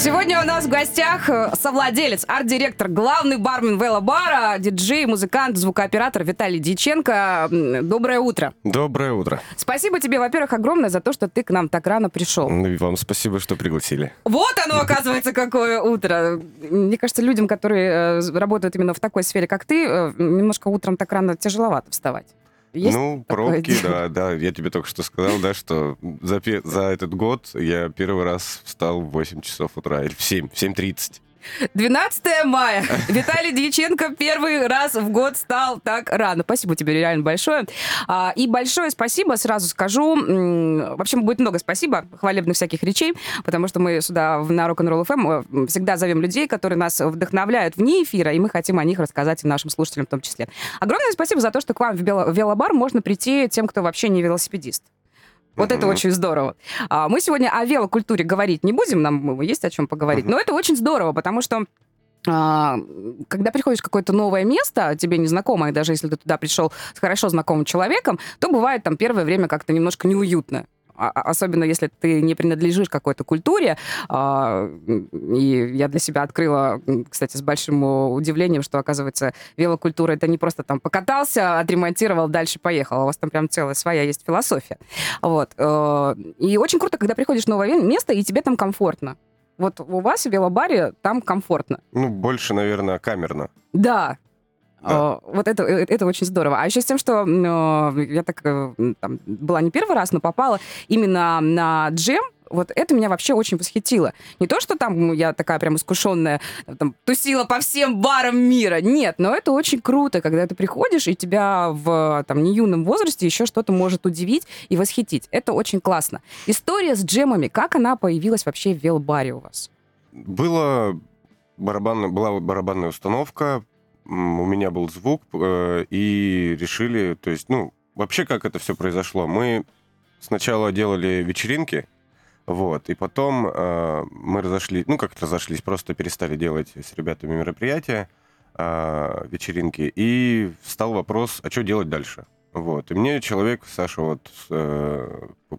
Сегодня у нас в гостях э, совладелец, арт-директор, главный бармен Вела Бара, диджей, музыкант, звукооператор Виталий Дьяченко. Доброе утро. Доброе утро. Спасибо тебе, во-первых, огромное за то, что ты к нам так рано пришел. Ну и вам спасибо, что пригласили. Вот оно, оказывается, какое утро. Мне кажется, людям, которые э, работают именно в такой сфере, как ты, э, немножко утром так рано тяжеловато вставать. Есть ну, пробки, да, да. Я тебе только что сказал, да, что за, за этот год я первый раз встал в 8 часов утра, или в 7, в 7.30. 12 мая. Виталий Дьяченко первый раз в год стал так рано. Спасибо тебе реально большое. А, и большое спасибо, сразу скажу. В общем, будет много спасибо, хвалебных всяких речей, потому что мы сюда на Rock'n'Roll FM всегда зовем людей, которые нас вдохновляют вне эфира, и мы хотим о них рассказать и нашим слушателям в том числе. Огромное спасибо за то, что к вам в велобар можно прийти тем, кто вообще не велосипедист. Вот mm-hmm. это очень здорово. А, мы сегодня о велокультуре говорить не будем, нам есть о чем поговорить, mm-hmm. но это очень здорово, потому что а, когда приходишь в какое-то новое место, тебе незнакомое, даже если ты туда пришел с хорошо знакомым человеком, то бывает там первое время как-то немножко неуютно. А, а, особенно если ты не принадлежишь какой-то культуре. А, и я для себя открыла, кстати, с большим удивлением, что, оказывается, велокультура — это не просто там покатался, отремонтировал, дальше поехал. У вас там прям целая своя есть философия. Вот. Э, и очень круто, когда приходишь в новое место, и тебе там комфортно. Вот у вас в велобаре там комфортно. Ну, больше, наверное, камерно. Да, да. Вот это, э, это очень здорово. А еще с тем, что я так э, там, была не первый раз, но попала именно на джем, вот это меня вообще очень восхитило. Не то, что там я такая прям искушенная, там, тусила по всем барам мира. Нет, но это очень круто, когда ты приходишь, и тебя в там, не юном возрасте еще что-то может удивить и восхитить. Это очень классно. История с джемами, как она появилась вообще в велбаре у вас? Было барабанная, была барабанная установка, у меня был звук, э, и решили, то есть, ну, вообще как это все произошло? Мы сначала делали вечеринки, вот, и потом э, мы разошлись, ну, как разошлись, просто перестали делать с ребятами мероприятия, э, вечеринки, и встал вопрос, а что делать дальше? Вот, и мне человек, Саша, вот,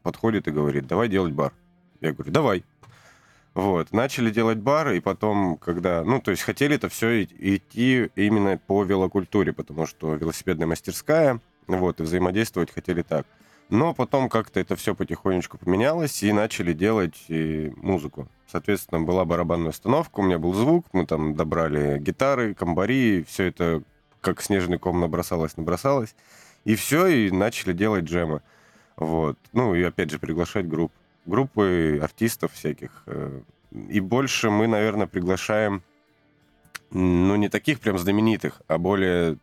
подходит и говорит, давай делать бар. Я говорю, давай. Вот, начали делать бары, и потом, когда, ну, то есть хотели это все идти именно по велокультуре, потому что велосипедная мастерская, вот, и взаимодействовать хотели так. Но потом как-то это все потихонечку поменялось, и начали делать и музыку. Соответственно, была барабанная установка, у меня был звук, мы там добрали гитары, комбари, все это как снежный ком набросалось, набросалось. И все, и начали делать джемы. Вот. Ну, и опять же приглашать групп группы артистов всяких. Э, и больше мы, наверное, приглашаем, ну, не таких прям знаменитых, а более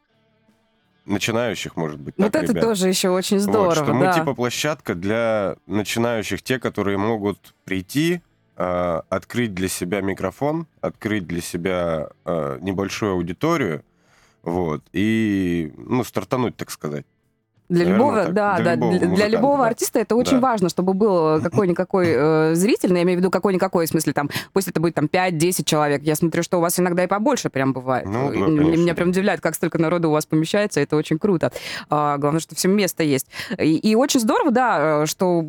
начинающих, может быть. Вот это ребят. тоже еще очень здорово. Вот, что да. мы типа площадка для начинающих, те, которые могут прийти, э, открыть для себя микрофон, открыть для себя э, небольшую аудиторию, вот, и, ну, стартануть, так сказать. Для Наверное, любого, так, да, для да, любого, для, для любого да. артиста это очень да. важно, чтобы был какой-никакой э, зритель, я имею в виду какой-никакой, в смысле, там, пусть это будет там 5-10 человек. Я смотрю, что у вас иногда и побольше прям бывает. Ну, да, конечно, Меня прям удивляет, как столько народу у вас помещается, это очень круто. А, главное, что всем место есть. И, и очень здорово, да, что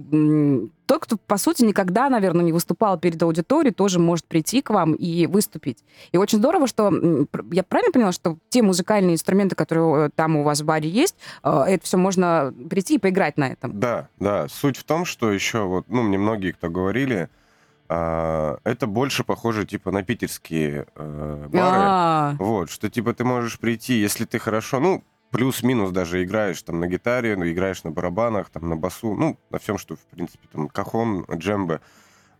тот, кто, по сути, никогда, наверное, не выступал перед аудиторией, тоже может прийти к вам и выступить. И очень здорово, что... Я правильно поняла, что те музыкальные инструменты, которые э, там у вас в баре есть, э, это все можно прийти и поиграть на этом? Да, да. Суть в том, что еще вот, ну, мне многие кто говорили, а, это больше похоже типа на питерские э, бары. А-а-а. Вот, что типа ты можешь прийти, если ты хорошо, ну, плюс-минус даже играешь там на гитаре, ну, играешь на барабанах, там на басу, ну, на всем, что, в принципе, там, кахон, джембе.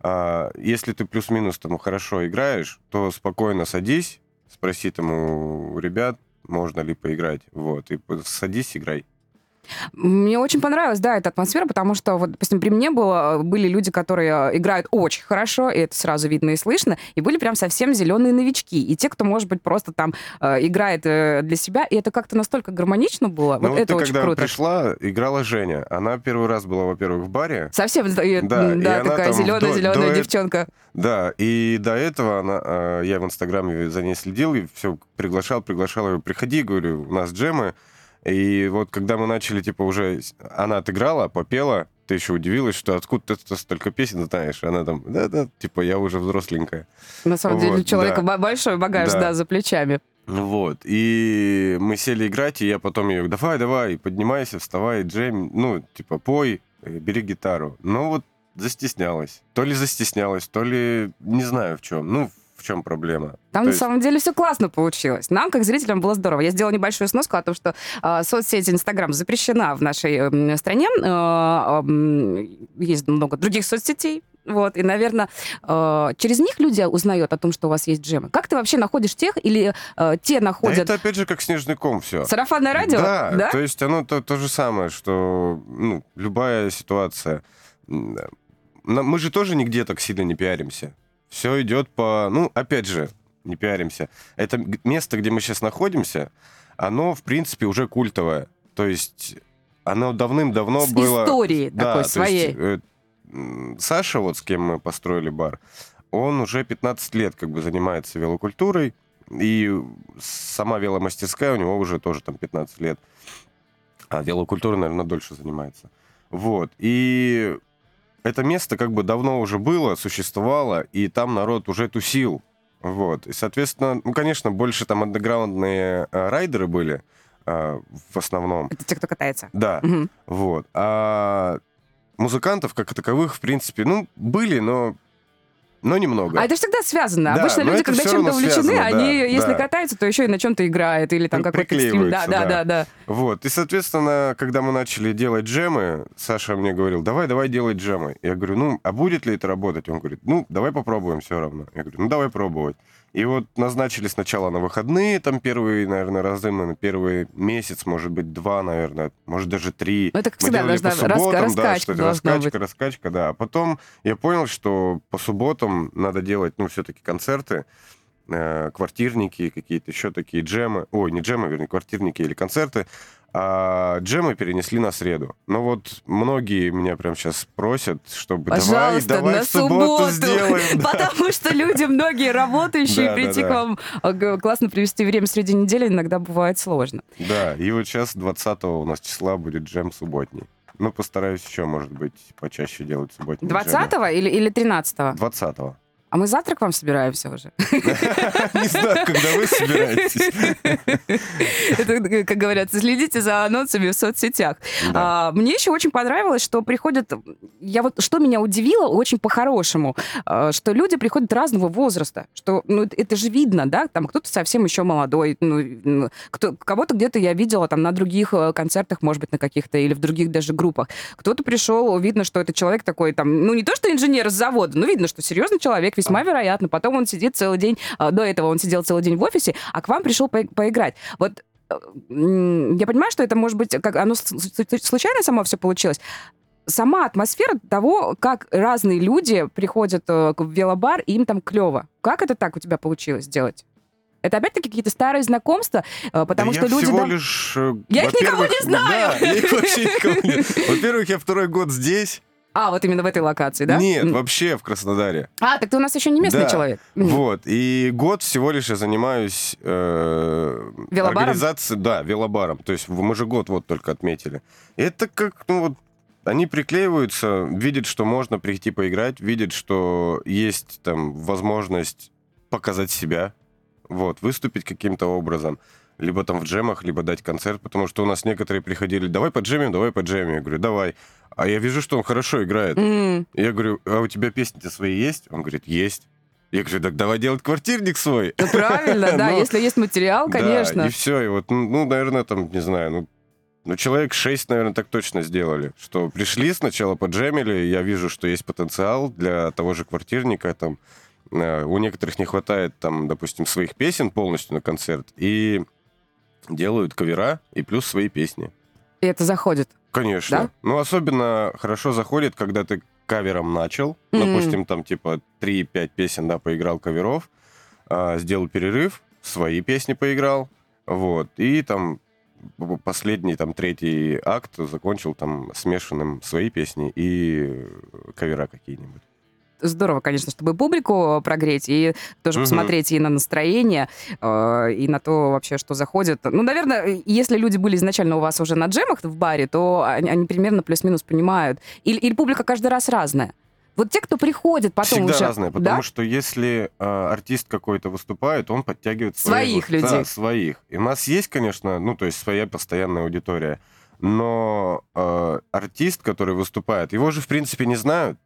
А, если ты плюс-минус там хорошо играешь, то спокойно садись, спроси там у ребят, можно ли поиграть, вот, и садись, играй. Мне очень понравилась, да, эта атмосфера, потому что, вот, допустим, при мне было, были люди, которые играют очень хорошо, и это сразу видно и слышно, и были прям совсем зеленые новички, и те, кто, может быть, просто там э, играет э, для себя, и это как-то настолько гармонично было. Ну, вот вот это ты очень когда круто. пришла, играла Женя. Она первый раз была, во-первых, в баре. Совсем, э, Да, и да, она такая зеленая-зеленая девчонка. Да, и до этого она, э, я в Инстаграме за ней следил, и все приглашал, приглашал ее, приходи, говорю, у нас джемы. И вот когда мы начали, типа, уже... Она отыграла, попела, ты еще удивилась, что откуда ты столько песен знаешь. Она там, да-да, типа, я уже взросленькая. На самом деле, у Вот, человека да. бо- большой багаж, Да. да, за плечами. Вот. И мы сели играть, и я потом ее, давай, давай, поднимайся, вставай, джем, ну, типа, пой, э, бери гитару. Ну вот застеснялась. То ли застеснялась, то ли не знаю в чем. Ну, в чем проблема. Там То на есть- самом деле все классно получилось. Нам, как зрителям, было здорово. Я сделала небольшую сноску о том, что э, соцсеть Инстаграм запрещена в нашей м, стране. Э, м, есть много других соцсетей. Вот, и, наверное, э, через них люди узнают о том, что у вас есть джемы. Как ты вообще находишь тех, или э, те Да находят это опять же как снежный ком все. сарафанное радио? Да, то есть оно то, то же самое, что ну, любая ситуация. Да. Мы же тоже нигде так сильно не пиаримся. Все идет по... Ну, опять же, не пиаримся. Это место, где мы сейчас находимся, оно, в принципе, уже культовое. То есть оно давным-давно С было... историей Да, такой своей. есть, э, Саша, вот с кем мы построили бар, он уже 15 лет как бы занимается велокультурой, и сама веломастерская у него уже тоже там 15 лет. А велокультура, наверное, дольше занимается. Вот. И это место как бы давно уже было, существовало, и там народ уже тусил. Вот. И, соответственно, ну, конечно, больше там андеграундные э, райдеры были э, в основном. Это те, кто катается. Да. Мгм. Вот. А музыкантов, как таковых, в принципе, ну, были, но, но немного. А это же всегда связано. Да, Обычно но люди, когда чем-то увлечены, связано, они, да, если да. катаются, то еще и на чем-то играют, или там какой-то приклеиваются, да, да. да, да. Вот. И, соответственно, когда мы начали делать джемы, Саша мне говорил, давай, давай делать джемы. Я говорю, ну, а будет ли это работать? Он говорит, ну, давай попробуем все равно. Я говорю, ну, давай пробовать. И вот назначили сначала на выходные, там первые, наверное, разы, наверное, первый месяц, может быть, два, наверное, может, даже три. Ну, это, как Мы всегда, делали по должна раска- субботам, да, раскачка должна раскачка, быть. раскачка, да. А потом я понял, что по субботам надо делать, ну, все-таки концерты, э, квартирники, какие-то еще такие джемы. Ой, не джемы, вернее, квартирники или концерты. А джемы перенесли на среду. Но вот многие меня прям сейчас просят, чтобы Пожалуйста, давай, давай на в субботу, субботу. сделаем. Потому что люди, многие работающие, прийти к вам г- классно провести время среди недели иногда бывает сложно. Да, и вот сейчас 20 у нас числа будет джем субботний. Ну, постараюсь еще, может быть, почаще делать субботний 20-го или, или 13-го? 20 А мы завтра к вам собираемся уже. Не знаю, когда вы собираетесь. Это, как говорят, следите за анонсами в соцсетях. Да. А, мне еще очень понравилось, что приходят... Я вот, что меня удивило очень по-хорошему, а, что люди приходят разного возраста, что, ну, это, же видно, да, там кто-то совсем еще молодой, ну, ну, кто, кого-то где-то я видела там на других э, концертах, может быть, на каких-то, или в других даже группах. Кто-то пришел, видно, что это человек такой там, ну, не то, что инженер из завода, но видно, что серьезный человек, весьма вероятно. Потом он сидит целый день, а, до этого он сидел целый день в офисе, а к вам пришел по- поиграть. Вот м, я понимаю, что это может быть, как оно случайно само все получилось. Сама атмосфера того, как разные люди приходят э, в велобар, и им там клево. Как это так у тебя получилось сделать? Это опять-таки какие-то старые знакомства, э, потому Да что я люди... всего да- лишь... э, Я их никого не знаю. Да, я их вообще никого не... Во-первых, я второй год здесь. А, вот именно в этой локации, да? Нет, М. вообще в Краснодаре. А, так ты у нас еще не местный Да. человек. Вот. И год всего лишь я занимаюсь э, Велобаром? организацией, да, велобаром. То есть мы же год вот только отметили. Это как, ну вот, они приклеиваются, видят, что можно прийти поиграть, видят, что есть там возможность показать себя, вот, выступить каким-то образом, либо там в джемах, либо дать концерт, потому что у нас некоторые приходили, давай поджемим, давай поджемим. Я говорю, давай. А я вижу, что он хорошо играет. М. Я говорю, а у тебя песни-то свои есть? Он говорит, есть. Я говорю, так давай делать квартирник свой. Ну, правильно, да, Ну, если есть материал, конечно. Да, и все. И вот, ну, ну, наверное, там, не знаю, ну, ну, человек шесть, наверное, так точно сделали. Что пришли сначала, поджемили, я вижу, что есть потенциал для того же квартирника. Там, э, у некоторых не хватает, там, допустим, своих песен полностью на концерт. И делают кавера и плюс свои песни. И это заходит. Конечно. Да? Ну, особенно хорошо заходит, когда ты кавером начал. Мгм. Допустим, там типа 3-5 песен, да, поиграл каверов, а, сделал перерыв, свои песни поиграл, вот, и там последний, там, третий акт закончил там смешанным свои песни и кавера какие-нибудь. Здорово, конечно, чтобы публику прогреть и тоже Мгм. посмотреть и на настроение, э, и на то вообще, что заходит. Ну, наверное, если люди были изначально у вас уже на джемах в баре, то они, они примерно плюс-минус понимают. Или, или публика каждый раз разная. Вот те, кто приходит потом Всегда уже... разное, потому да? что если а, артист какой-то выступает, он подтягивает Своих своих, людей. Да, своих. И у нас есть, конечно, ну, то есть своя постоянная аудитория, но а, артист, который выступает, его же, в принципе, не знают.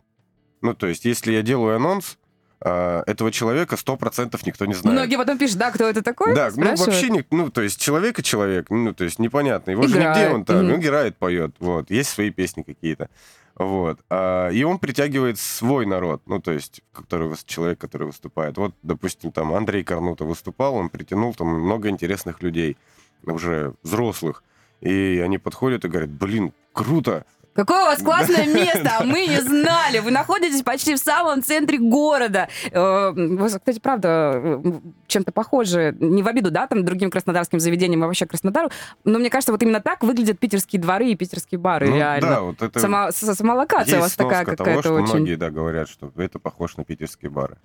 Ну, то есть, если я делаю анонс, а, этого человека 100% никто не знает. Многие потом пишут, да, кто это такой? Да, ну Спрашивают. вообще, не, ну, то есть человек и человек, ну, то есть непонятно. Его же Играет, нигде он там, мгм. он играет, поет, вот, есть свои песни какие-то, вот. А, и он притягивает свой народ, ну, то есть который, человек, который выступает. Вот, допустим, там Андрей Карнута выступал, он притянул там много интересных людей, уже взрослых, и они подходят и говорят, блин, круто, Какое у вас классное место, а мы не знали. Вы находитесь почти в самом центре города. Э, Вы, кстати, правда, э, чем-то похожи. Не в обиду, да, там, другим краснодарским заведениям, а вообще Краснодару. Но мне кажется, вот именно так выглядят питерские дворы и питерские бары, Ну, реально. да, вот это Сама, сама локация у вас такая какая-то очень... многие, да, говорят, что это похож на питерские бары.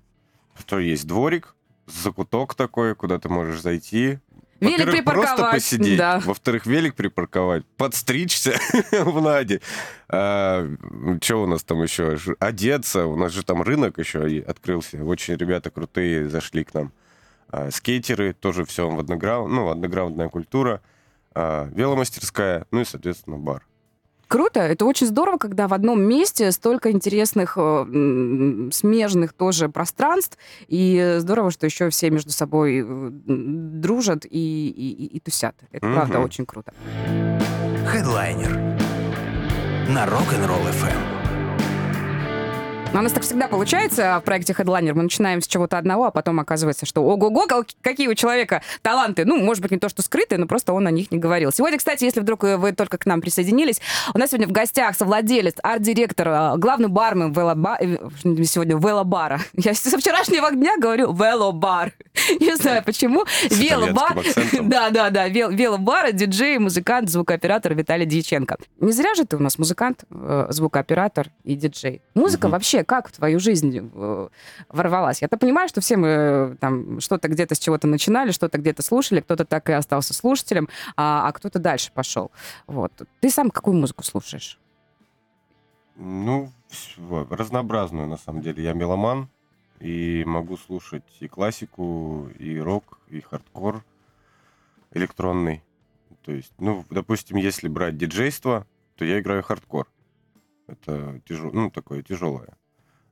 То есть дворик, закуток такой, куда ты можешь зайти. Велик Во-первых, просто припарковать, посидеть. да. Во-вторых, велик припарковать, подстричься в Наде. что у нас там еще? Одеться. У нас же там рынок еще открылся. Очень ребята крутые зашли к нам. А, скейтеры, тоже все в андеграунд, ну, андеграундная культура. А, веломастерская, ну и, соответственно, бар. Круто, это очень здорово, когда в одном месте столько интересных, э, смежных тоже пространств, и здорово, что еще все между собой э, дружат и, и- и- и тусят. Это Мгм. правда очень круто. Хедлайнер на Rock'n'Roll FM. Но у нас так всегда получается в проекте Headliner. Мы начинаем с чего-то одного, а потом оказывается, что ого-го, какие у человека таланты. Ну, может быть, не то, что скрытые, но просто он о них не говорил. Сегодня, кстати, если вдруг вы только к нам присоединились, у нас сегодня в гостях совладелец, арт-директор, э, главный бармен велоба... э, сегодня велобара. Я со вчерашнего дня говорю велобар. Не знаю почему. Велобар. Да, да, да. Вел, велобара, диджей, музыкант, звукооператор Виталий Дьяченко. Не зря же ты у нас музыкант, э, звукооператор и диджей. Музыка Мгм. Вообще как в твою жизнь э, ворвалась? Я-то понимаю, что все мы э, там что-то где-то с чего-то начинали, что-то где-то слушали, кто-то так и остался слушателем, а, а кто-то дальше пошел. Вот. Ты сам какую музыку слушаешь? Ну, разнообразную, на самом деле. Я меломан, и могу слушать и классику, и рок, и хардкор электронный. То есть, ну, допустим, если брать диджейство, то я играю хардкор. Это тяжело, ну, такое тяжелое.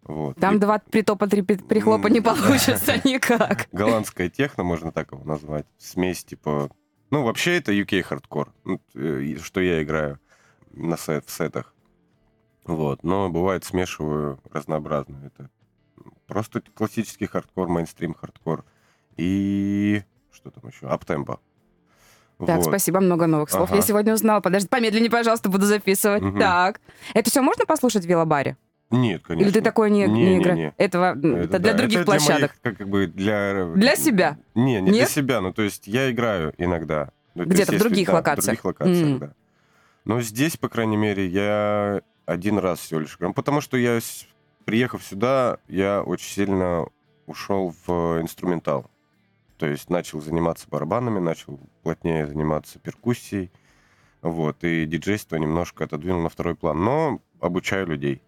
Вот. Там И два притопа, три при- прихлопа не получится никак. голландская техно, можно так его назвать. Смесь типа... Ну, вообще это UK hardcore, ну, э, что я играю на сет, в сетах. Вот. Но бывает смешиваю разнообразно. Это просто классический хардкор, мейнстрим хардкор. И что там еще? Uptempo. Так, Вот. спасибо, много новых слов. Ага. Я сегодня узнала. Подожди, помедленнее, пожалуйста, буду записывать. Мгм. Так. Это все можно послушать в велобаре? Нет, конечно. Или ты такое не, не, Не-не-не. играешь? Этого м, это для да, других это для площадок. моих, как бы для... Для себя? Не, не для Нет? себя. Ну, то есть я играю иногда. То Где-то в других да, локациях? В других локациях, М. да. Но здесь, по крайней мере, я один раз всего лишь играл. Потому что я, приехав сюда, я очень сильно ушел в инструментал. То есть начал заниматься барабанами, начал плотнее заниматься перкуссией. Вот, и диджейство немножко отодвинул на второй план. Но обучаю людей.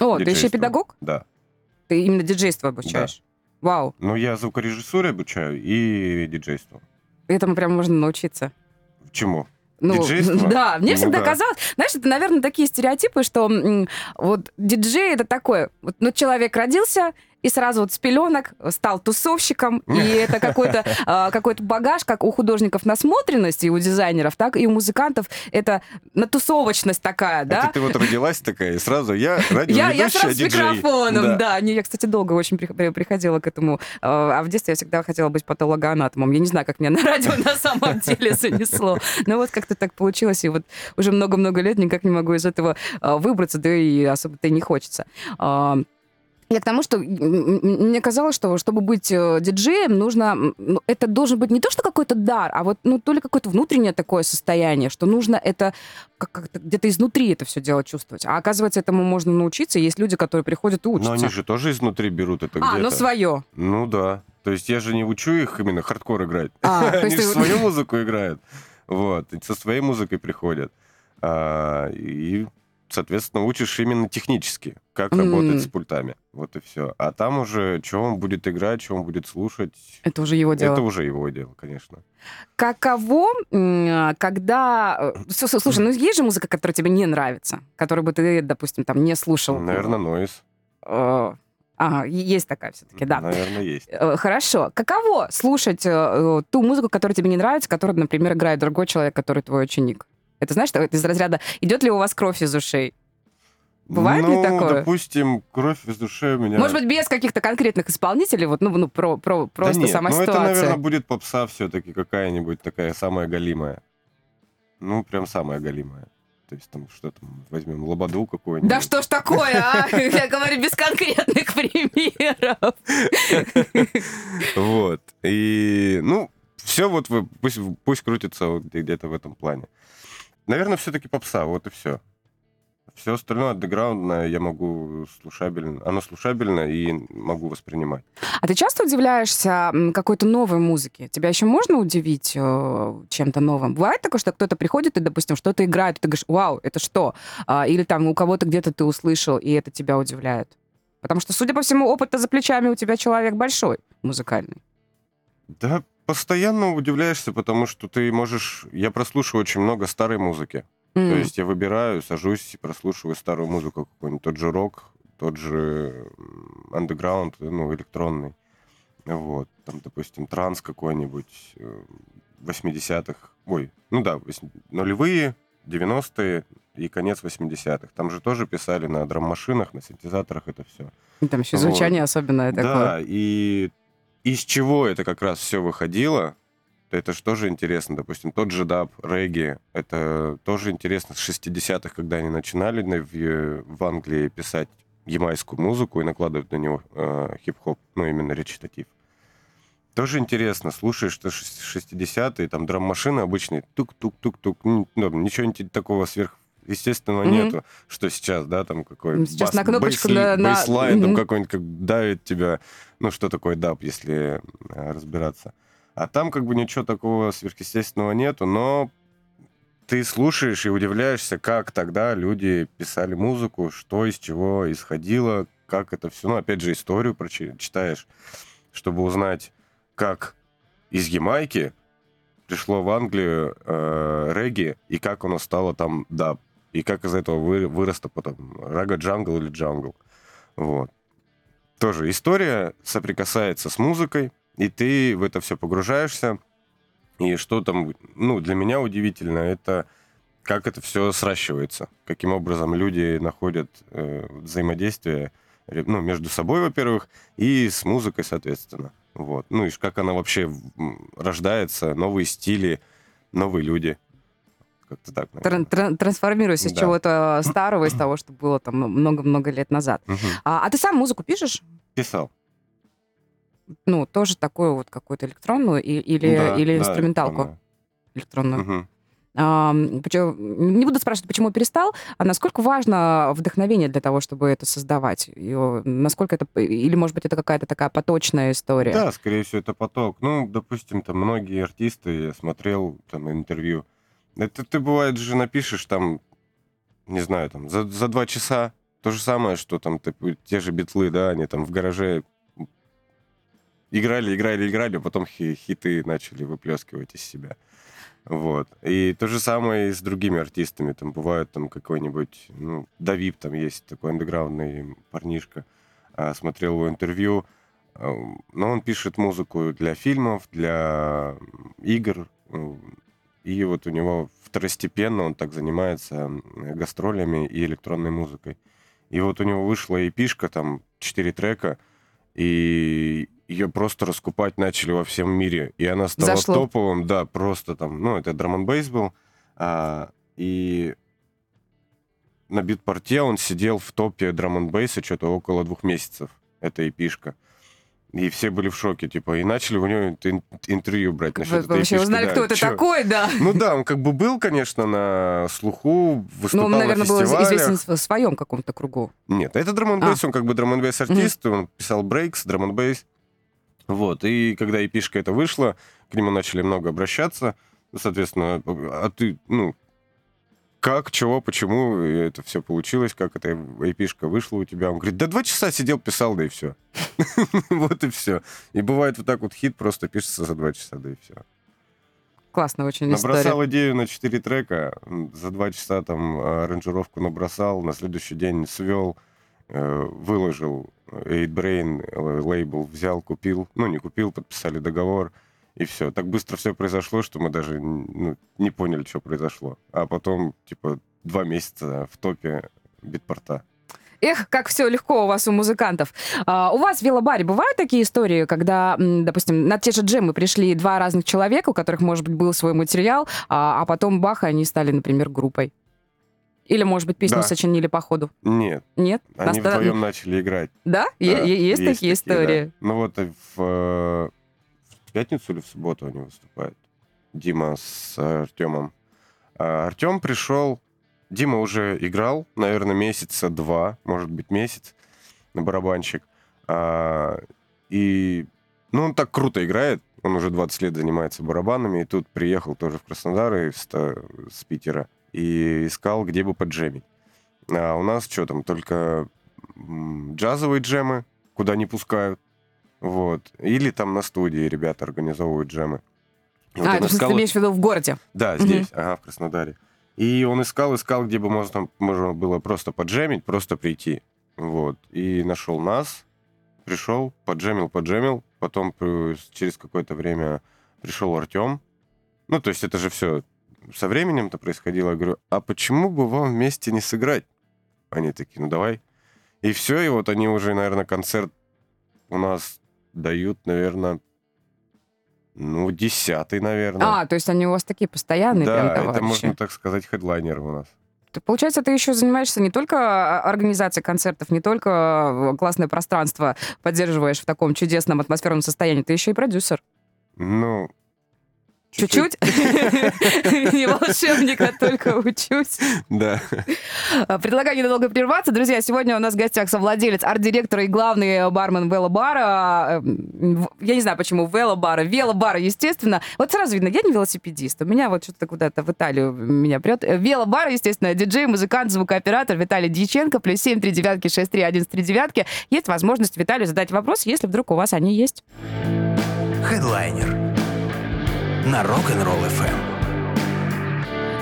О, ты еще педагог? Да. Ты именно диджейство обучаешь? Вау, Ну, я звукорежиссуре обучаю и диджейству. этому прям можно научиться. Чему? Ну, Диджейство? да, мне Ну всегда да. казалось, знаешь, это, наверное, такие стереотипы, что вот диджей это такое, вот, ну, человек родился, и сразу вот с пеленок стал тусовщиком, и это какой-то а, какой багаж, как у художников насмотренность, и у дизайнеров, так и у музыкантов это натусовочность такая, да? Это ты вот родилась такая, и сразу я радиоведущая Я, я сразу с микрофоном, Да. Я, кстати, долго очень при- при- приходила к этому. А в детстве я всегда хотела быть патологоанатомом. Я не знаю, как меня на радио на самом деле занесло. Но вот как-то так получилось, и вот уже много-много лет никак не могу из этого а, выбраться, да и особо-то и не хочется. А, Я к тому, что мне казалось, что чтобы быть э, диджеем, нужно... ну, Это должен быть не то, что какой-то дар, а вот ну, то ли какое-то внутреннее такое состояние, что нужно это как- как-то где-то изнутри это все дело чувствовать. А оказывается, этому можно научиться. Есть люди, которые приходят и учатся. Но они же тоже изнутри берут это а, где-то. ну свое. Ну да. То есть я же не учу их именно хардкор играть. А, Они же свою музыку играют. Вот. Со своей музыкой приходят. А, И, соответственно, учишь именно технически, как М. работать с пультами. Вот и все. А там уже, что он будет играть, что он будет слушать, Это уже его дело. это уже его дело, конечно. Каково, когда... э, Слушай, ну есть же музыка, которая тебе не нравится, которую бы ты, допустим, там не слушал. Наверное, нойз. Э, Ага, есть такая все-таки, да. Наверное, есть. Э, Хорошо. Каково слушать ту музыку, которая тебе не нравится, которую, например, играет другой человек, который твой ученик? Это знаешь, это из разряда «идет ли у вас кровь из ушей»? Бывает ли ну, такое? допустим, кровь из души у меня... Может быть, без каких-то конкретных исполнителей, вот, ну, ну про, про, Да просто нет, сама ну это, ситуация. наверное, будет попса все-таки какая-нибудь такая самая галимая. Ну, прям самая галимая. То есть там что там, возьмем лободу какой-нибудь. Да что ж такое, а? Я говорю без конкретных примеров. Вот. И, ну, все вот пусть, пусть крутится где-то в этом плане. Наверное, все-таки попса, вот и все. Все остальное андеграундное я могу слушабельно, оно слушабельно и могу воспринимать. А ты часто удивляешься какой-то новой музыке? Тебя еще можно удивить э, чем-то новым? Бывает такое, что кто-то приходит и, допустим, что-то играет, и ты говоришь, вау, это что? А, или там у кого-то где-то ты услышал, и это тебя удивляет? Потому что, судя по всему, опыт за плечами у тебя человек большой, музыкальный. Да, постоянно удивляешься, потому что ты можешь... Я прослушиваю очень много старой музыки. М. То есть я выбираю, сажусь и прослушиваю старую музыку, какой-нибудь тот же рок, тот же андеграунд, ну, электронный. Вот. Там, допустим, транс какой-нибудь э, 80-х. Ой, ну да, нулевые, 90-е и конец 80-х. Там же тоже писали на драм-машинах, на синтезаторах это все. И Там еще Вот. звучание особенное такое. Да, и из чего это как раз все выходило, это же тоже интересно. Допустим, тот же даб, регги, это тоже интересно с 60-х, когда они начинали на- в, в Англии писать ямайскую музыку и накладывать на него э, хип-хоп, ну, именно речитатив. Тоже интересно, слушаешь, что шест- 60-е, там драм-машины обычные, тук-тук-тук-тук, ну, ничего такого сверхъестественного Мгм. нету, что сейчас, да, там какой Сейчас бас- на кнопочку бейсли- на- бейслайн, там Мгм. какой-нибудь как давит тебя, ну, что такое даб, если э, разбираться. А там как бы ничего такого сверхъестественного нету, но ты слушаешь и удивляешься, как тогда люди писали музыку, что из чего исходило, как это все. Ну, опять же, историю прочитаешь, чтобы узнать, как из Ямайки пришло в Англию э, регги, и как оно стало там даб, и как из этого вы- выросло потом рага джангл или джангл. Вот. Тоже история соприкасается с музыкой, и ты в это все погружаешься. И что там, ну, для меня удивительно, это как это все сращивается, каким образом люди находят э, взаимодействие ну, между собой, во-первых, и с музыкой, соответственно. Вот. Ну и как она вообще рождается, новые стили, новые люди. Как-то так. Тран- тран- Трансформируясь из Да. чего-то старого, из того, что было там много-много лет назад. А, а ты сам музыку пишешь? Писал. Ну, тоже такую вот какую-то электронную и- или, Да, или да, инструменталку электронную? Почему- не буду спрашивать, почему перестал, а насколько важно вдохновение для того, чтобы это создавать? И, насколько это... Или, может быть, это какая-то такая поточная история? Да, скорее всего, это поток. Ну, допустим, там многие артисты, я смотрел там интервью. Это ты, бывает, же напишешь там, не знаю, там, за, за два часа. То же самое, что там ты- те же битлы, да, они там в гараже играли, играли, играли, а потом хи- хиты начали выплескивать из себя. Вот. И то же самое и с другими артистами. Там бывает там какой-нибудь, ну, Давип там есть, такой андеграундный парнишка. а, смотрел его интервью. А, Но он пишет музыку для фильмов, для игр. И вот у него второстепенно он так занимается гастролями и электронной музыкой. И вот у него вышла эпишка, там, 4 трека, и ее просто раскупать начали во всем мире. И она стала Зашло. топовым, да, просто там, ну, это драм бейс был. а, и на битпорте он сидел в топе драм бейса что-то около двух месяцев, эта эпишка. И все были в шоке, типа, и начали у него ин- интервью брать насчет Вы этой вообще эпишки, узнали, да. кто это Чё? такой, да. Ну да, он как бы был, конечно, на слуху, Ну, выступал он, наверное, на был известен в своем каком-то кругу. Нет, это драм н он как бы драм артист, он писал брейкс, драм Вот, и когда эпишка это вышла, к нему начали много обращаться, Ну, соответственно, а ты, ну, как, чего, почему это все получилось, как эта эпишка вышла у тебя. Он говорит, да два часа сидел, писал, да и все. Вот и все. И бывает вот так вот хит просто пишется за два часа, да и все. Классно очень. Набросал идею на 4 трека, за два часа там а, аранжировку набросал, на следующий день свел, э, выложил 8brain э, лейбл, взял, купил, ну не купил, подписали договор, и все. Так быстро все произошло, что мы даже ну, не поняли, что произошло. А потом, типа, два месяца в топе битпорта. Эх, как все легко у вас, у музыкантов. А, у вас в велобаре бывают такие истории, когда, допустим, на те же джемы пришли два разных человека, у которых, может быть, был свой материал, а, а потом бах, и они стали, например, группой? Или, может быть, песню Да. сочинили по ходу? Нет, Нет? они Наста- вдвоем начали играть. Да? Да, е- есть, такие да. истории? Ну вот в, э, в пятницу или в субботу они выступают. Дима с Артемом. Артем пришел, Дима уже играл, наверное, месяца два, может быть, месяц на барабанщик. А, и, ну, он так круто играет, он уже 20 лет занимается барабанами, и тут приехал тоже в Краснодар и с, с Питера, и искал, где бы поджемить. А у нас что там, только джазовые джемы, куда не пускают. Вот. Или там на студии ребята организовывают джемы. И вот а, он это искал- ты имеешь в виду в городе? Да, здесь, ага, в Краснодаре. И он искал, искал, где бы можно, можно было просто поджемить, просто прийти. Вот. И нашел нас, пришел, поджемил, поджемил. Потом э, через какое-то время пришел Артем. Ну, то есть это же все со временем-то происходило. Я говорю, а почему бы вам вместе не сыграть? Они такие, ну давай. И все, и вот они уже, наверное, концерт у нас дают, наверное, ну, десятый, наверное. А, то есть они у вас такие постоянные да, прям это товарищи. можно так сказать хедлайнер у нас. Ты, Получается, ты еще занимаешься не только а, организацией концертов, не только э, классное пространство поддерживаешь в таком чудесном атмосферном состоянии, ты еще и продюсер. Ну, Чуть-чуть? Не волшебник, а только учусь. Да. А, Предлагаю недолго прерваться. Друзья, сегодня у нас в гостях совладелец, арт-директор и главный бармен велобара. Эм, в- Я не знаю, почему велобара. Велобара, естественно. Вот сразу видно, я не велосипедист. У меня вот что-то куда-то в Италию меня прет. Э, Велобара, естественно, диджей, музыкант, звукооператор Виталий Дьяченко. Плюс 7 3 девятки 6 3 11 3 девятки. Есть возможность Виталию задать вопрос, если вдруг у вас они есть. Хедлайнер на Rock'n'Roll FM.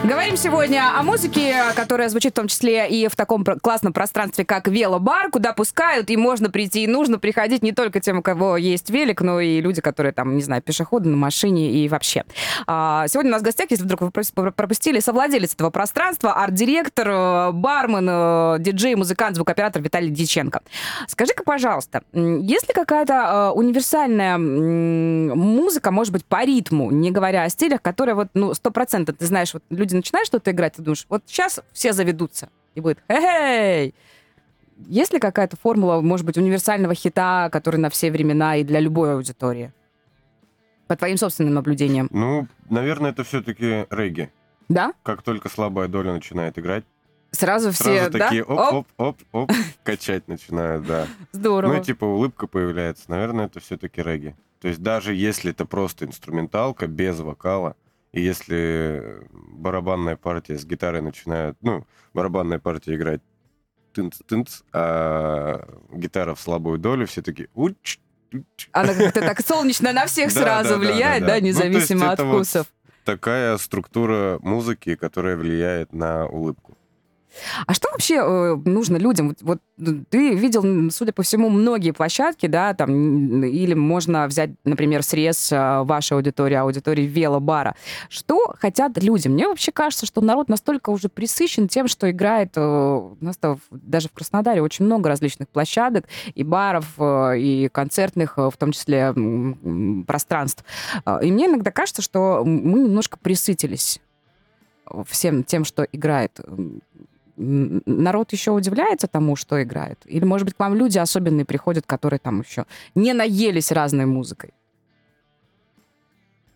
Говорим сегодня о музыке, которая звучит в том числе и в таком классном пространстве, как велобар, куда пускают, и можно прийти, и нужно приходить не только тем, у кого есть велик, но и люди, которые там, не знаю, пешеходы на машине и вообще. А, Сегодня у нас в гостях, если вдруг вы пропустили, совладелец этого пространства, арт-директор, э, бармен, э, диджей, музыкант, звукооператор Виталий Дьяченко. Скажи-ка, пожалуйста, есть ли какая-то э, универсальная музыка, может быть, по ритму, не говоря о стилях, которая вот, ну, сто процентов, ты знаешь, вот люди начинают что-то играть, ты думаешь, вот сейчас все заведутся, и будет «Эй!» Есть ли какая-то формула, может быть, универсального хита, который на все времена и для любой аудитории? По твоим собственным наблюдениям. Ну, наверное, это все-таки регги. Да? Как только слабая доля начинает играть, Сразу все, сразу да? такие оп-оп-оп-оп качать начинают, да. здорово. Ну и типа улыбка появляется. Наверное, это все-таки регги. То есть даже если это просто инструменталка без вокала, и если барабанная партия с гитарой начинает, ну, барабанная партия играть тынц-тынц, а гитара в слабую долю, все такие уч, уч. Она как-то так солнечно на всех сразу влияет, да. Ну, независимо от вкусов. Такая структура музыки, которая влияет на улыбку. А что вообще э, нужно людям? Вот, ты видел, судя по всему, многие площадки, да, там, или можно взять, например, срез э, вашей аудитории, аудитории велобара. Что хотят люди? Мне вообще кажется, что народ настолько уже присыщен тем, что играет, э, у нас даже в Краснодаре очень много различных площадок и баров, э, и концертных, э, в том числе пространств. Э, и мне иногда кажется, что мы немножко присытились всем тем, что играет народ еще удивляется тому, что играет? Или, может быть, к вам люди особенные приходят, которые там еще не наелись разной музыкой?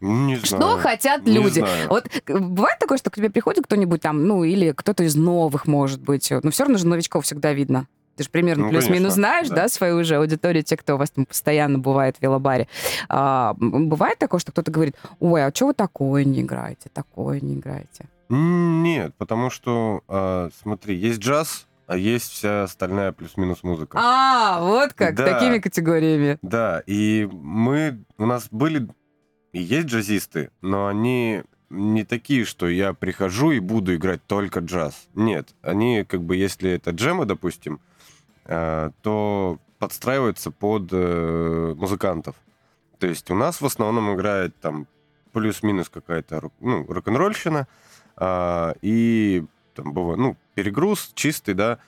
Не что знаю. хотят не люди? Знаю. Вот бывает такое, что к тебе приходит кто-нибудь там, ну, или кто-то из новых, может быть. Но все равно же новичков всегда видно. Ты же примерно Ну, плюс-минус знаешь, да. да, свою уже аудиторию, те, кто у вас там постоянно бывает в велобаре. А, бывает такое, что кто-то говорит, ой, а что вы такое не играете, такое не играете? Нет, потому что, а, смотри, есть джаз, а есть вся остальная плюс-минус музыка. А, вот как, Да. такими категориями. Да, и мы, у нас были и есть джазисты, но они не такие, что я прихожу и буду играть только джаз. Нет, они как бы, если это джемы, допустим, э, то подстраиваются под э, музыкантов. То есть у нас в основном играет там плюс-минус какая-то ну, рок-н-ролльщина, и там бывает, ну, перегруз чистый, да,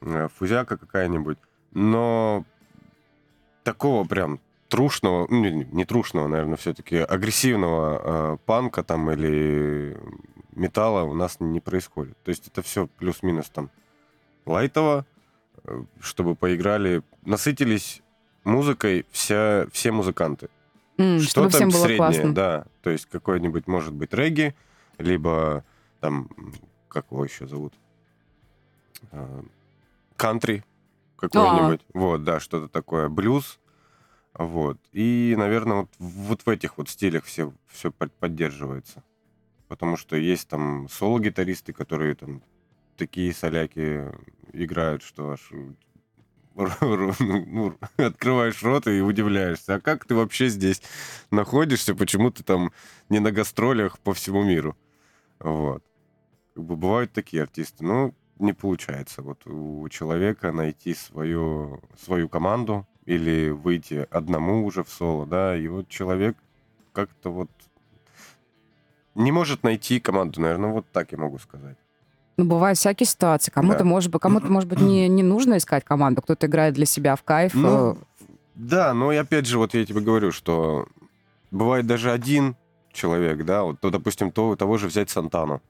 э, фузяка какая-нибудь. Но такого прям трушного, ну, не, трушного, наверное, все-таки агрессивного э, панка там или металла у нас не происходит. То есть это все плюс-минус там лайтово, э, чтобы поиграли, насытились музыкой вся, все музыканты. М, Что чтобы там всем было среднее, классно. да. То есть какой-нибудь, может быть, регги, либо там, как его еще зовут? А, Кантри какой-нибудь. Вот, да, что-то такое. Блюз. Вот. И, наверное, вот, вот в этих вот стилях все, все поддерживается. Потому что есть там соло-гитаристы, которые там такие соляки играют, что аж ну, открываешь рот и удивляешься. А как ты вообще здесь находишься? Почему ты там не на гастролях по всему миру? Вот. Как бы бывают такие артисты. Но не получается вот у человека найти свою, свою команду или выйти одному уже в соло, да, и вот человек как-то вот не может найти команду, наверное, вот так я могу сказать. Ну, бывают всякие ситуации. Кому-то, Да. может быть, кому-то, может быть, не, не нужно искать команду, кто-то играет для себя в кайф. Ну, э, Да, но и опять же, вот я тебе говорю, что бывает даже один человек, да, вот, то, допустим, то, того же взять Сантану.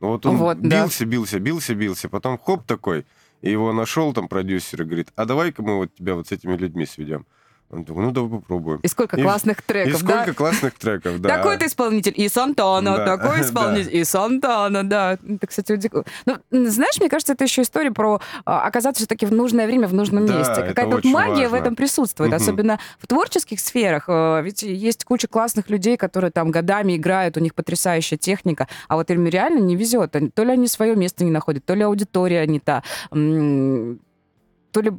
Ну, Вот он Вот, да. бился, бился, бился, бился, потом хоп такой, и его нашел там продюсер и говорит, а давай-ка мы вот тебя вот с этими людьми сведем. Он ну давай попробуем. И сколько И- классных И треков, сколько да? классных треков, да. Такой-то исполнитель и Сантана, Да. такой исполнитель и Сантана, да. Это, кстати, уди- ну, знаешь, мне кажется, это еще история про а, оказаться все-таки в нужное время в нужном Да, месте. Какая-то вот магия в важно. этом присутствует, Мгм. особенно в творческих сферах. Э, Ведь есть куча классных людей, которые там годами играют, у них потрясающая техника, а вот им реально не везет. То ли они свое место не находят, то ли аудитория не та. То ли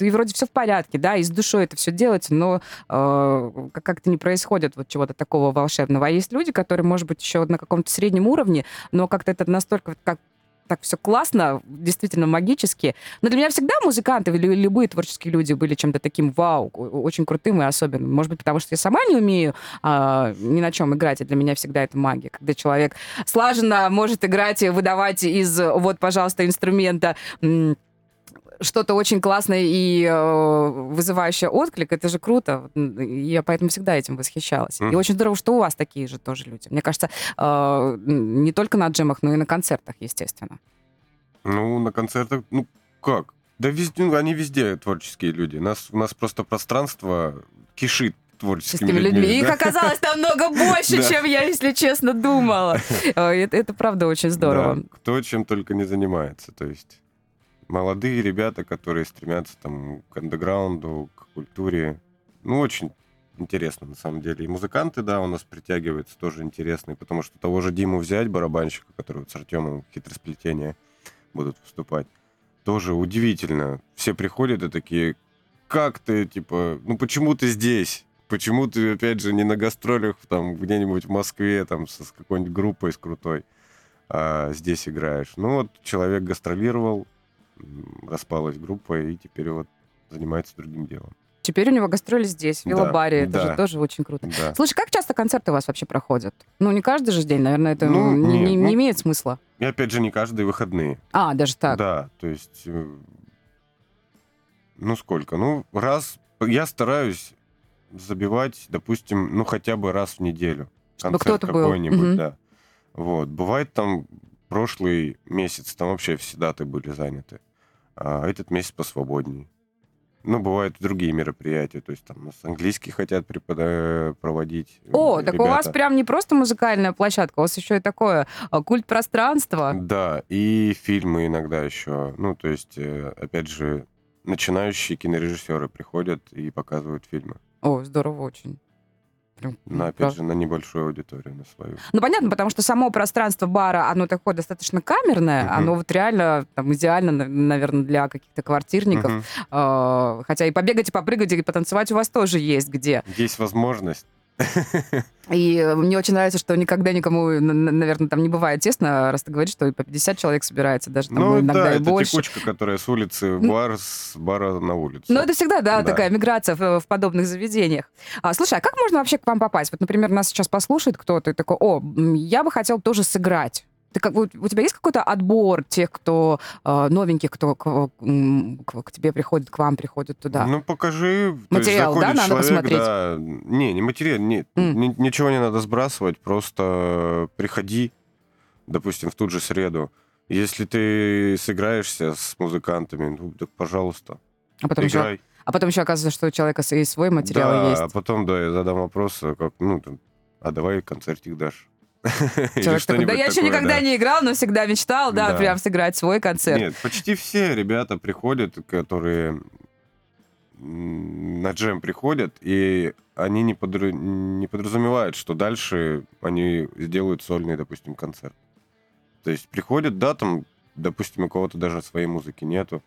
и вроде все в порядке, да, и с душой это все делается, но э, как- как-то не происходит вот чего-то такого волшебного. А есть люди, которые, может быть, еще на каком-то среднем уровне, но как-то это настолько как так все классно, действительно магически. Но для меня всегда музыканты или любые творческие люди были чем-то таким вау, очень крутым и особенным. Может быть, потому что я сама не умею а, ни на чем играть, и для меня всегда это магия. Когда человек слаженно может играть и выдавать из вот, пожалуйста, инструмента что-то очень классное и э, вызывающее отклик, это же круто. И Я поэтому всегда этим восхищалась. И Мгм. очень здорово, что у вас такие же тоже люди. Мне кажется, э, не только на джемах, но и на концертах, естественно. Ну, на концертах, ну, как? Да везде, ну, они везде творческие люди. Нас, у нас просто пространство кишит творческими людьми. людьми. Их да. оказалось намного больше, Да. чем я, если честно, думала. Э, Это, это правда очень здорово. Да, кто чем только не занимается. То есть молодые ребята, которые стремятся там к андеграунду, к культуре. Ну, очень интересно, на самом деле. И музыканты, да, у нас притягиваются, тоже интересные, потому что того же Диму взять, барабанщика, который вот с Артемом хитросплетения будут выступать, тоже удивительно. Все приходят и такие, как ты, типа, ну почему ты здесь? Почему ты, опять же, не на гастролях там где-нибудь в Москве, там, со, с какой-нибудь группой с крутой? а здесь играешь. Ну вот человек гастролировал, распалась группа, и теперь вот занимается другим делом. Теперь у него гастроли здесь, в Да, Вилобаре. Это да. же тоже очень круто. Да. Слушай, как часто концерты у вас вообще проходят? Ну, не каждый же день, наверное, это Ну, не, нет, не- ну- имеет смысла. И опять же, не каждые выходные. А, даже так. Да, то есть, э, ну сколько? Ну, раз, я стараюсь забивать, допустим, ну хотя бы раз в неделю. Чтобы Концерт какой-нибудь, Мгм. да. Вот. Бывает там прошлый месяц, там вообще все даты были заняты. А этот месяц посвободней. Ну, бывают другие мероприятия, то есть там нас английский хотят препода- проводить. О, э, так у вас ребята. прям не просто музыкальная площадка, у вас еще и такое а, культ пространства. Да, и фильмы иногда еще. Ну, то есть, э, опять же, начинающие кинорежиссеры приходят и показывают фильмы. О, здорово очень. Прям, Но, м, опять правда. же, на небольшую аудиторию, на свою. Ну, понятно, потому что само пространство бара, оно такое достаточно камерное, Мгм. оно вот реально там идеально, наверное, для каких-то квартирников. А, Хотя и побегать, и попрыгать, и потанцевать у вас тоже есть где. Есть возможность. И э, мне очень нравится, что никогда никому, наверное, там не бывает тесно, раз ты говоришь, что и по 50 человек собирается, даже там Ну, иногда да, и это больше. текучка, которая с улицы в Ну- бар, с бара на улицу. Ну, это всегда, да, Да. такая миграция в, в подобных заведениях. А, слушай, а как можно вообще к вам попасть? Вот, например, нас сейчас послушает кто-то и такой, о, я бы хотел тоже сыграть. Ты как, вот у тебя есть какой-то отбор тех, кто э, новеньких, кто к, к- к тебе приходит, к вам приходит туда? Ну, покажи. То есть Материал, да, надо человек, посмотреть? да. Не, не материал, не, М. ни- ничего не надо сбрасывать, просто приходи, допустим, в ту же среду. Если ты сыграешься с музыкантами, ну, так пожалуйста, а, потом еще, играй. а потом еще оказывается, что у человека и свой материал да, есть. а потом, да, я задам вопрос, а как, ну, там, а давай концертик дашь. Или Человек такой, да я еще никогда да. не играл, но всегда мечтал, да, Да. прям сыграть свой концерт. Нет, почти все ребята приходят, которые на джем приходят, и они не, подру- не подразумевают, что дальше они сделают сольный, допустим, концерт. То есть приходят, да, там, допустим, у кого-то даже своей музыки нету.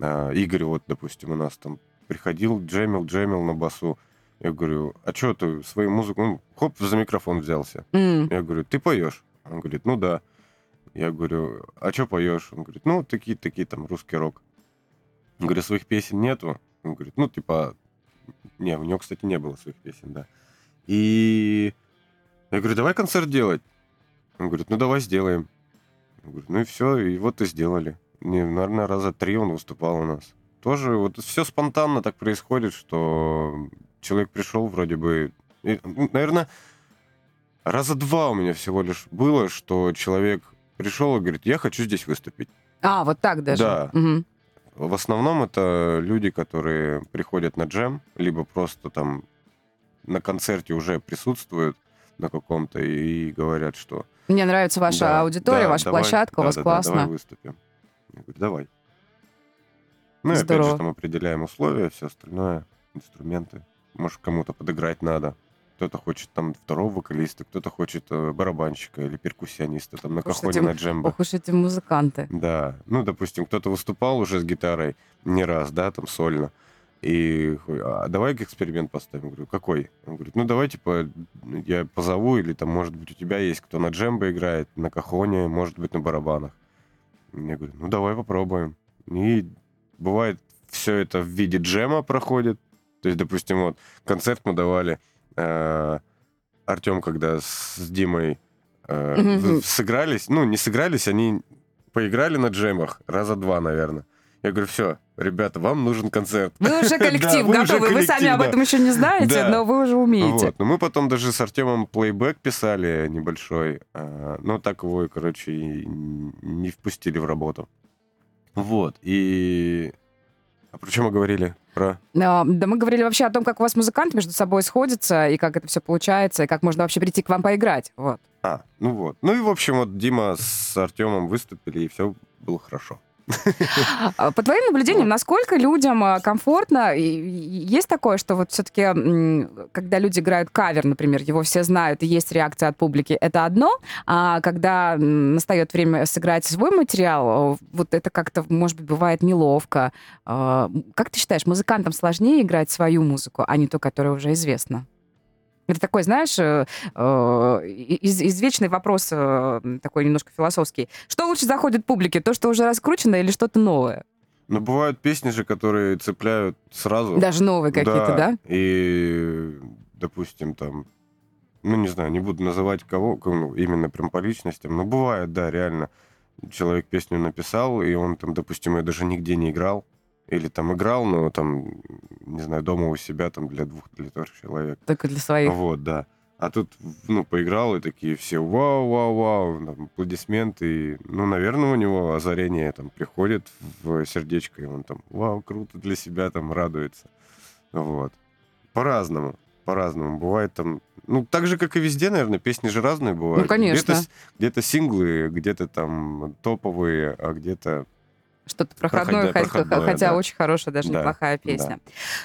А, Игорь вот, допустим, у нас там приходил, джемил, джемил на басу. Я говорю, а что ты свою музыку... Ну, хоп, за микрофон взялся. М. Я говорю, ты поешь? Он говорит, ну да. Я говорю, а что поешь? Он говорит, ну, такие-такие там русский рок. Я говорю, своих песен нету? Он говорит, ну, типа, не, у него, кстати, не было своих песен, да. И я говорю, давай концерт делать. Он говорит, ну, давай сделаем. Я говорю, ну и все, и вот и сделали. Не, наверное, раза три он выступал у нас. Тоже вот все спонтанно так происходит, что человек пришел вроде бы... и, ну, наверное, раза два у меня всего лишь было, что человек пришел и говорит, я хочу здесь выступить. А, вот так даже. Да. Мгм. В основном это люди, которые приходят на джем, либо просто там на концерте уже присутствуют на каком-то и говорят, что... Мне нравится ваша да, аудитория, да, ваша давай, площадка, у да, вас да, да, классно. давай выступим. Я говорю, давай. Ну и опять Здорово. же там определяем условия, все остальное, инструменты. Может, кому-то подыграть надо. Кто-то хочет там второго вокалиста, кто-то хочет э, барабанщика или перкуссиониста там на кахоне, на джембо. Ох уж эти музыканты. Да, ну, допустим, кто-то выступал уже с гитарой не раз, да, там сольно. И а давай эксперимент поставим. Я говорю, какой? Он говорит, ну давай, типа, я позову, или там, может быть, у тебя есть кто на джембо играет, на кахоне, может быть, на барабанах. Я говорю, ну давай попробуем. И бывает, все это в виде джема проходит. То есть, допустим, вот концерт мы давали, Артем, когда с Димой э, в- сыгрались, ну, не сыгрались, они поиграли на джемах раза два, наверное. Я говорю, все, ребята, вам нужен концерт. Вы уже коллектив Да, вы уже готовы, вы сами коллектив, об да. этом еще не знаете, Да. но вы уже умеете. Вот. Но мы потом даже с Артемом плейбэк писали небольшой, а, но так его, короче, и не впустили в работу. Вот, и... А про чем мы говорили? Про... А, Да, мы говорили вообще о том, как у вас музыканты между собой сходятся, и как это все получается, и как можно вообще прийти к вам поиграть. Вот. А, ну вот. Ну и, в общем, вот Дима с Артемом выступили, и все было хорошо. По твоим наблюдениям, насколько людям а, комфортно? Есть такое, что вот все-таки, когда люди играют кавер, например, его все знают, и есть реакция от публики, это одно, а когда настает время сыграть свой материал, э, вот это как-то, может быть, бывает неловко. А, Как ты считаешь, музыкантам сложнее играть свою музыку, а не ту, которая уже известна? Это такой, знаешь, э, э, из, извечный вопрос, э, такой немножко философский. Что лучше заходит публике, то, что уже раскручено, или что-то новое? Но бывают песни же, которые цепляют сразу. Даже новые какие-то, да? И, допустим, там, ну, не знаю, не буду называть кого, ну, именно прям по личностям, но бывает, да, реально. Человек песню написал, и он там, допустим, ее даже нигде не играл. Или там играл, но там, не знаю, дома у себя там для двух, для трех человек. Только для своих. Вот, да. А тут, ну, поиграл, и такие все вау, вау, вау, там, аплодисменты. И, ну, наверное, у него озарение там приходит в сердечко, и он там, вау, круто для себя там радуется. Вот. По-разному. По-разному. Бывает там... Ну, так же, как и везде, наверное, песни же разные бывают. Ну, конечно. Где-то, где-то синглы, где-то там топовые, а где-то что-то проходное, Проходя, хотя, проходное, хотя да. очень хорошая, даже Да, неплохая песня.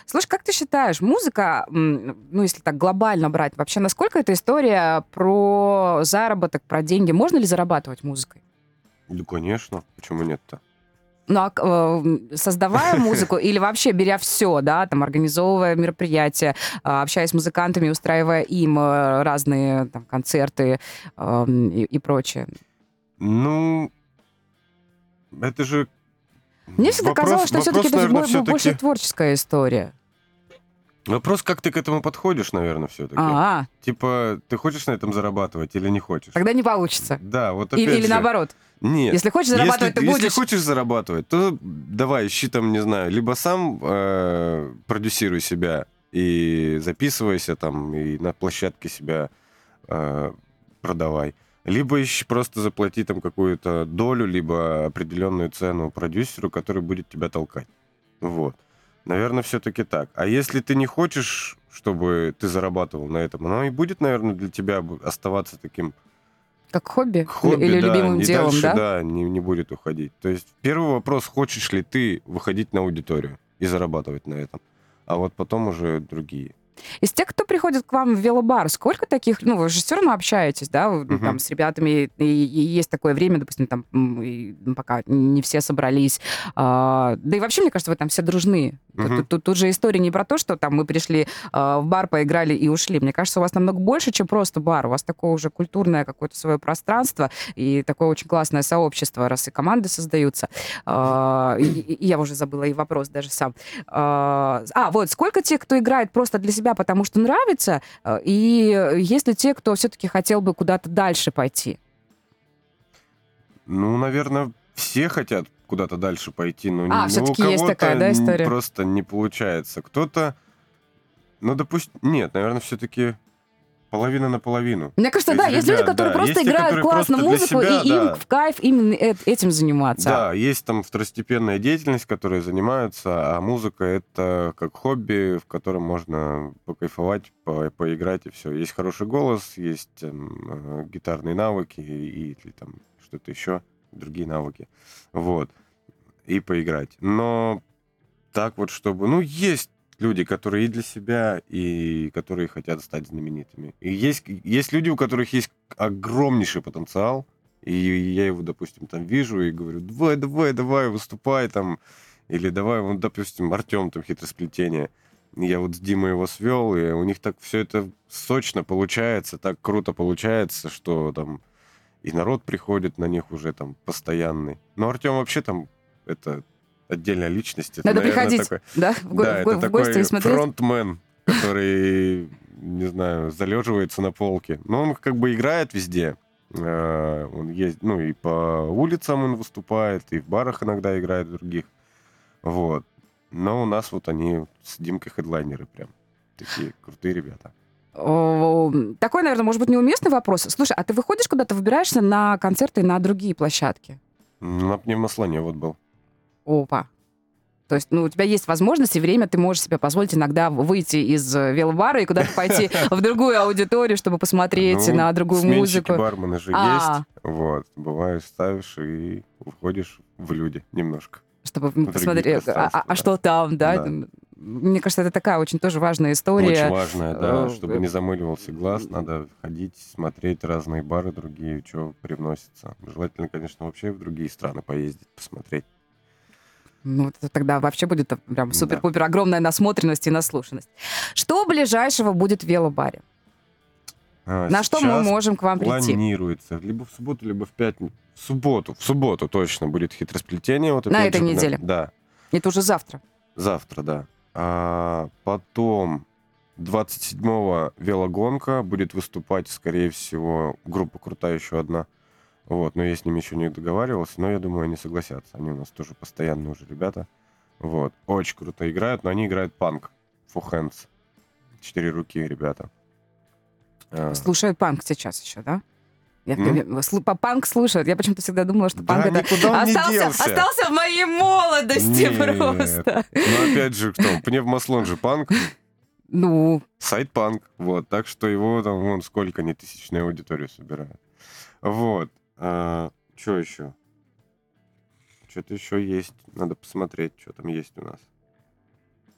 Слушай, как ты считаешь, музыка, ну, если так глобально брать, вообще, насколько эта история про заработок, про деньги? Можно ли зарабатывать музыкой? Ну, конечно. Почему нет-то? Ну, а, э, создавая музыку или вообще беря все, да, там, организовывая мероприятия, э, общаясь с музыкантами, устраивая им э, разные там, концерты э, и, и прочее? Ну, это же... Мне всегда вопрос- казалось, что все-таки это наверное, бо- всё-таки- больше творческая история. Вопрос, как ты к этому подходишь, наверное, все-таки. А, Типа, ты хочешь на этом зарабатывать или не хочешь? тогда не получится. Да, вот опять или же. наоборот. Нет. Если хочешь зарабатывать, если, ты если будешь. хочешь зарабатывать, то давай, ищи там, не знаю, либо сам э, продюсируй себя и записывайся там, и на площадке себя э, продавай. Либо ищи, просто заплати там какую-то долю, либо определенную цену продюсеру, который будет тебя толкать. Вот. Наверное, все-таки так. А если ты не хочешь, чтобы ты зарабатывал на этом, оно и будет, наверное, для тебя оставаться таким Как хобби? хобби, или да, любимым и делом, дальше, да? да, не, не будет уходить. То есть первый вопрос, хочешь ли ты выходить на аудиторию и зарабатывать на этом, а вот потом уже другие. Из тех, кто приходит к вам в велобар, сколько таких, ну, вы же все равно общаетесь, да, вы, Мгм. там, с ребятами, и, и есть такое время, допустим, там, и, ну, пока не все собрались. А, да и вообще, мне кажется, вы там все дружны. Тут- Мгм. Тут, тут- тут же история не про то, что там мы пришли а, в бар, поиграли и ушли. Мне кажется, у вас намного больше, чем просто бар. У вас такое уже культурное какое-то свое пространство и такое очень классное сообщество, раз и команды создаются. А, и- и- и я уже забыла и вопрос даже сам. А, а, вот, сколько тех, кто играет просто для себя, потому что нравится, а, и есть ли те, кто все-таки хотел бы куда-то дальше пойти? Ну, наверное, все хотят куда-то дальше пойти, но А, ну, у есть кого-то такая, да, история? просто не получается. Кто-то, ну, допустим, нет, наверное, все-таки половина на половину. Мне кажется, То да, есть есть люди, которые да, просто есть те, играют которые классно просто музыку, себя, и им да. в кайф именно э- этим заниматься. Да, есть там второстепенная деятельность, которой занимаются, а музыка это как хобби, в котором можно покайфовать, по- поиграть и все. Есть хороший голос, есть эм, э, гитарные навыки и, или там что-то еще, другие навыки. Вот. И поиграть. Но так вот, чтобы... Ну, есть люди, которые и для себя, и которые хотят стать знаменитыми. И есть, есть люди, у которых есть огромнейший потенциал, и я его, допустим, там вижу и говорю, давай, давай, давай, выступай там. Или давай, вот, допустим, Артем там хитросплетение. Я вот с Димой его свел, и у них так все это сочно получается, так круто получается, что там и народ приходит на них уже там постоянный. Но Артем вообще там это отдельная личность. Это, Надо наверное, приходить, такой- да, в, го- да, в го- это в гости такой и смотреть. фронтмен, который, не знаю, залеживается на полке. Но он как бы играет везде. Э, Он есть, ну, и по улицам он выступает, и в барах иногда играет других. Вот. Но у нас вот они с Димкой хедлайнеры прям. Такие крутые ребята. Такой, наверное, может быть, неуместный вопрос. Слушай, а ты выходишь куда-то, выбираешься на концерты на другие площадки? На пневмослоне вот был. Опа. То есть, ну, у тебя есть возможность и время, ты можешь себе позволить иногда выйти из э, велобара и куда-то пойти в другую аудиторию, чтобы посмотреть Ну, на другую музыку. бармены же А. есть. Вот. Бываешь, ставишь и уходишь в люди немножко. Чтобы посмотреть, а, а- а да. что там, да? Мне кажется, это такая очень тоже важная история. Очень важное, да, э, чтобы не замыливался глаз, надо ходить, смотреть разные бары другие, что привносится. Желательно, конечно, вообще в другие страны поездить, посмотреть. Ну, тогда вообще будет прям Да. супер-пупер огромная насмотренность и наслушанность. Что ближайшего будет в велобаре? А, На что мы можем к вам прийти? Планируется. Либо в субботу, либо в пятницу. В субботу. В субботу точно будет хитросплетение. Вот На этой же, неделе? Да. Это уже завтра. Завтра, да. А потом 27-го велогонка будет выступать, скорее всего, группа крутая еще одна. Вот, но я с ними еще не договаривался, но я думаю, они согласятся. Они у нас тоже постоянно уже ребята. Вот. Очень круто играют, но они играют панк. Four hands. Четыре руки, ребята. А, Слушают панк сейчас еще, да? Я, слу- по- панк слушают. Я почему-то всегда думала, что Да, панк это он не остался, делся. остался в моей молодости Нет. просто. Ну, опять же, кто? Пневмослон же панк, Ну, сайт панк. Вот, так что его там, вон, сколько не тысячная аудитория собирает. Вот. Что еще? Что-то еще есть. Надо посмотреть, что там есть у нас.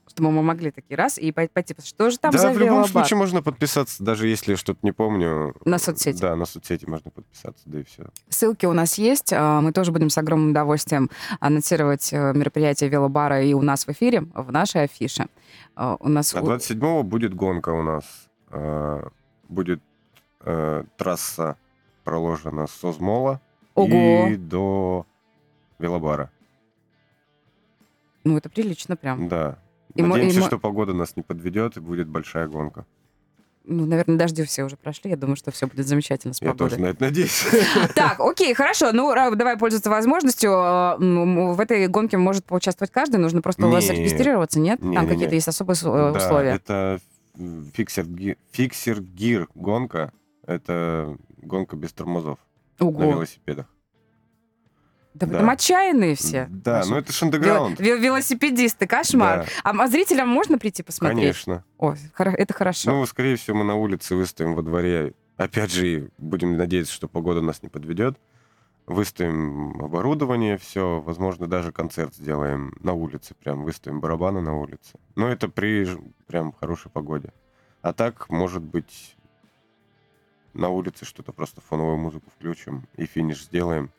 чтобы мы могли такие раз и пой- пойти. Что же там да, за в любом случае можно подписаться, даже если что-то не помню. На соцсети. Да, на соцсети можно подписаться, да и все. Ссылки у нас есть. А, Мы тоже будем с огромным удовольствием анонсировать э, мероприятие велобара и у нас в эфире, в нашей афише. А, У нас... А 27-го будет гонка у нас. А, Будет э, трасса проложена с Созмола Ого! и до Велобара. Ну, это прилично прям. Да. И и Надеемся, мо- что погода нас не подведет и будет большая гонка. Ну, наверное, дожди все уже прошли. Я думаю, что все будет замечательно с Я погодой. тоже на это надеюсь. Так, окей, хорошо. Ну, давай пользоваться возможностью. Э, В этой гонке может поучаствовать каждый. Нужно просто у вас Нет. зарегистрироваться, нет? Там Не-не-не. какие-то есть особые э, Да, условия. это фиксер, фиксер гир гонка. Это гонка без тормозов на Ого. велосипедах. Да, да. там отчаянные все. Да, ну это ж вел- андеграунд. вел- велосипедисты, кошмар. Да, А, а зрителям можно прийти посмотреть? конечно. О, это хорошо. Ну, скорее всего, мы на улице выставим во дворе. Опять же, будем надеяться, что погода нас не подведет. Выставим оборудование, все. Возможно, даже концерт сделаем на улице. Прям выставим барабаны на улице. Но это при прям хорошей погоде. А так, может быть, на улице что-то просто фоновую музыку включим и финиш сделаем.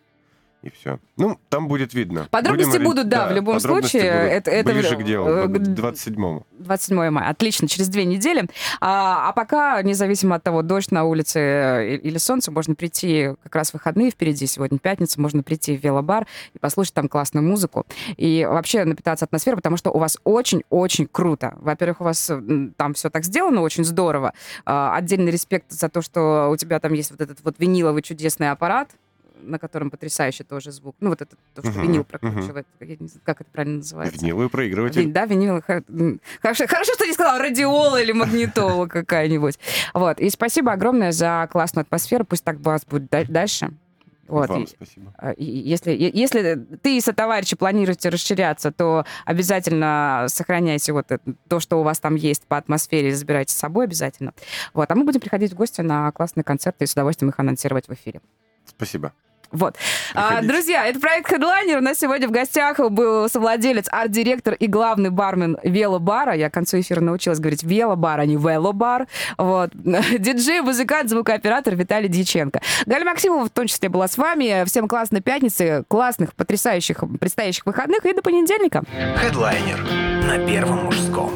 И все. Ну, там будет видно. Подробности Будем будут, да, в любом случае. будут Это- это ближе в- к делу, э, к к- 27-му. 27 мая. Отлично, через две недели. А, а пока, независимо от того, дождь на улице э, или солнце, можно прийти как раз в выходные впереди. Сегодня пятница, можно прийти в велобар и послушать там классную музыку. И вообще напитаться атмосферой, потому что у вас очень-очень круто. Во-первых, у вас м, там все так сделано очень здорово. А, Отдельный респект за то, что у тебя там есть вот этот вот виниловый чудесный аппарат, на котором потрясающий тоже звук. Ну, вот это то, что Мгм, винил прокручивает. Я не знаю, как это правильно называется. Виниловый проигрыватель. Вин- Да, винил. Хорошо, хорошо, что не сказала радиола или магнитола какая-нибудь. Вот. И спасибо огромное за классную атмосферу. Пусть так у вас будет да- дальше. Вот. Вам спасибо. а, и Если, если ты и сотоварищи планируете расширяться, то обязательно сохраняйте вот это- то, что у вас там есть по атмосфере, забирайте с собой обязательно. Вот. А мы будем приходить в гости на классные концерты и с удовольствием их анонсировать в эфире. Спасибо. Вот. А, друзья, это проект Headliner. У нас сегодня в гостях был совладелец, арт-директор и главный бармен велобара. Я к концу эфира научилась говорить велобар, а не велобар. Вот. Диджей, музыкант, звукооператор Виталий Дьяченко. Галя Максимова в том числе была с вами. Всем классной пятницы, классных, потрясающих предстоящих выходных и до понедельника. Хедлайнер на Первом мужском.